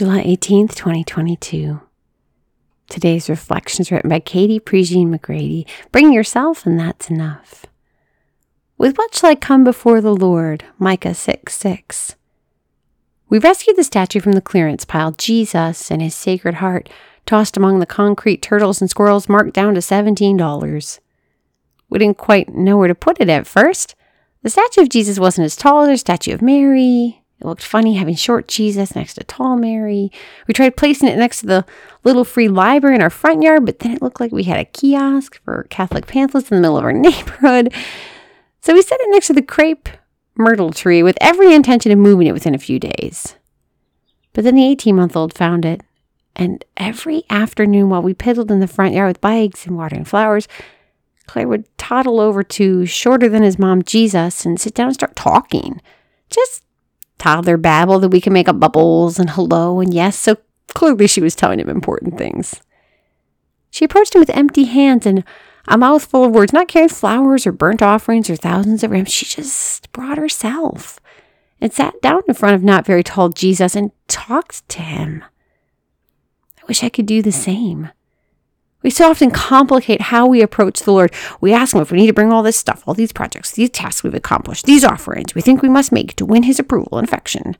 July 18th, 2022. Today's reflection is written by Katie Prejean McGrady. Bring yourself, and that's enough. With what shall I come before the Lord? Micah 6 6. We rescued the statue from the clearance pile, Jesus and his sacred heart, tossed among the concrete turtles and squirrels, marked down to $17. We didn't quite know where to put it at first. The statue of Jesus wasn't as tall as the statue of Mary. It looked funny having short Jesus next to tall Mary. We tried placing it next to the little free library in our front yard, but then it looked like we had a kiosk for Catholic pamphlets in the middle of our neighborhood. So we set it next to the crepe myrtle tree with every intention of moving it within a few days. But then the 18 month old found it, and every afternoon while we piddled in the front yard with bikes and watering flowers, Claire would toddle over to shorter than his mom Jesus and sit down and start talking. Just toddler babble that we can make up bubbles and hello and yes, so clearly she was telling him important things. She approached him with empty hands and a mouthful of words, not carrying flowers or burnt offerings or thousands of rams. She just brought herself and sat down in front of not very tall Jesus and talked to him. I wish I could do the same. We so often complicate how we approach the Lord. We ask Him if we need to bring all this stuff, all these projects, these tasks we've accomplished, these offerings we think we must make to win His approval and affection.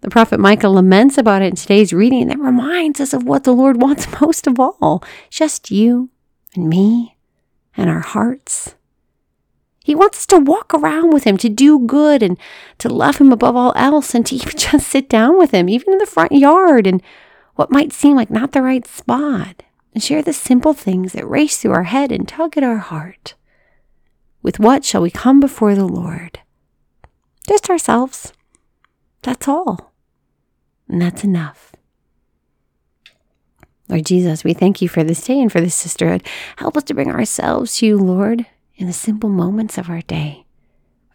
The prophet Micah laments about it in today's reading that reminds us of what the Lord wants most of all just you and me and our hearts. He wants us to walk around with Him, to do good and to love Him above all else, and to even just sit down with Him, even in the front yard and what might seem like not the right spot and share the simple things that race through our head and tug at our heart. With what shall we come before the Lord? Just ourselves. That's all. And that's enough. Lord Jesus, we thank you for this day and for this sisterhood. Help us to bring ourselves to you, Lord, in the simple moments of our day.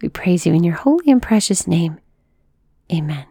We praise you in your holy and precious name. Amen.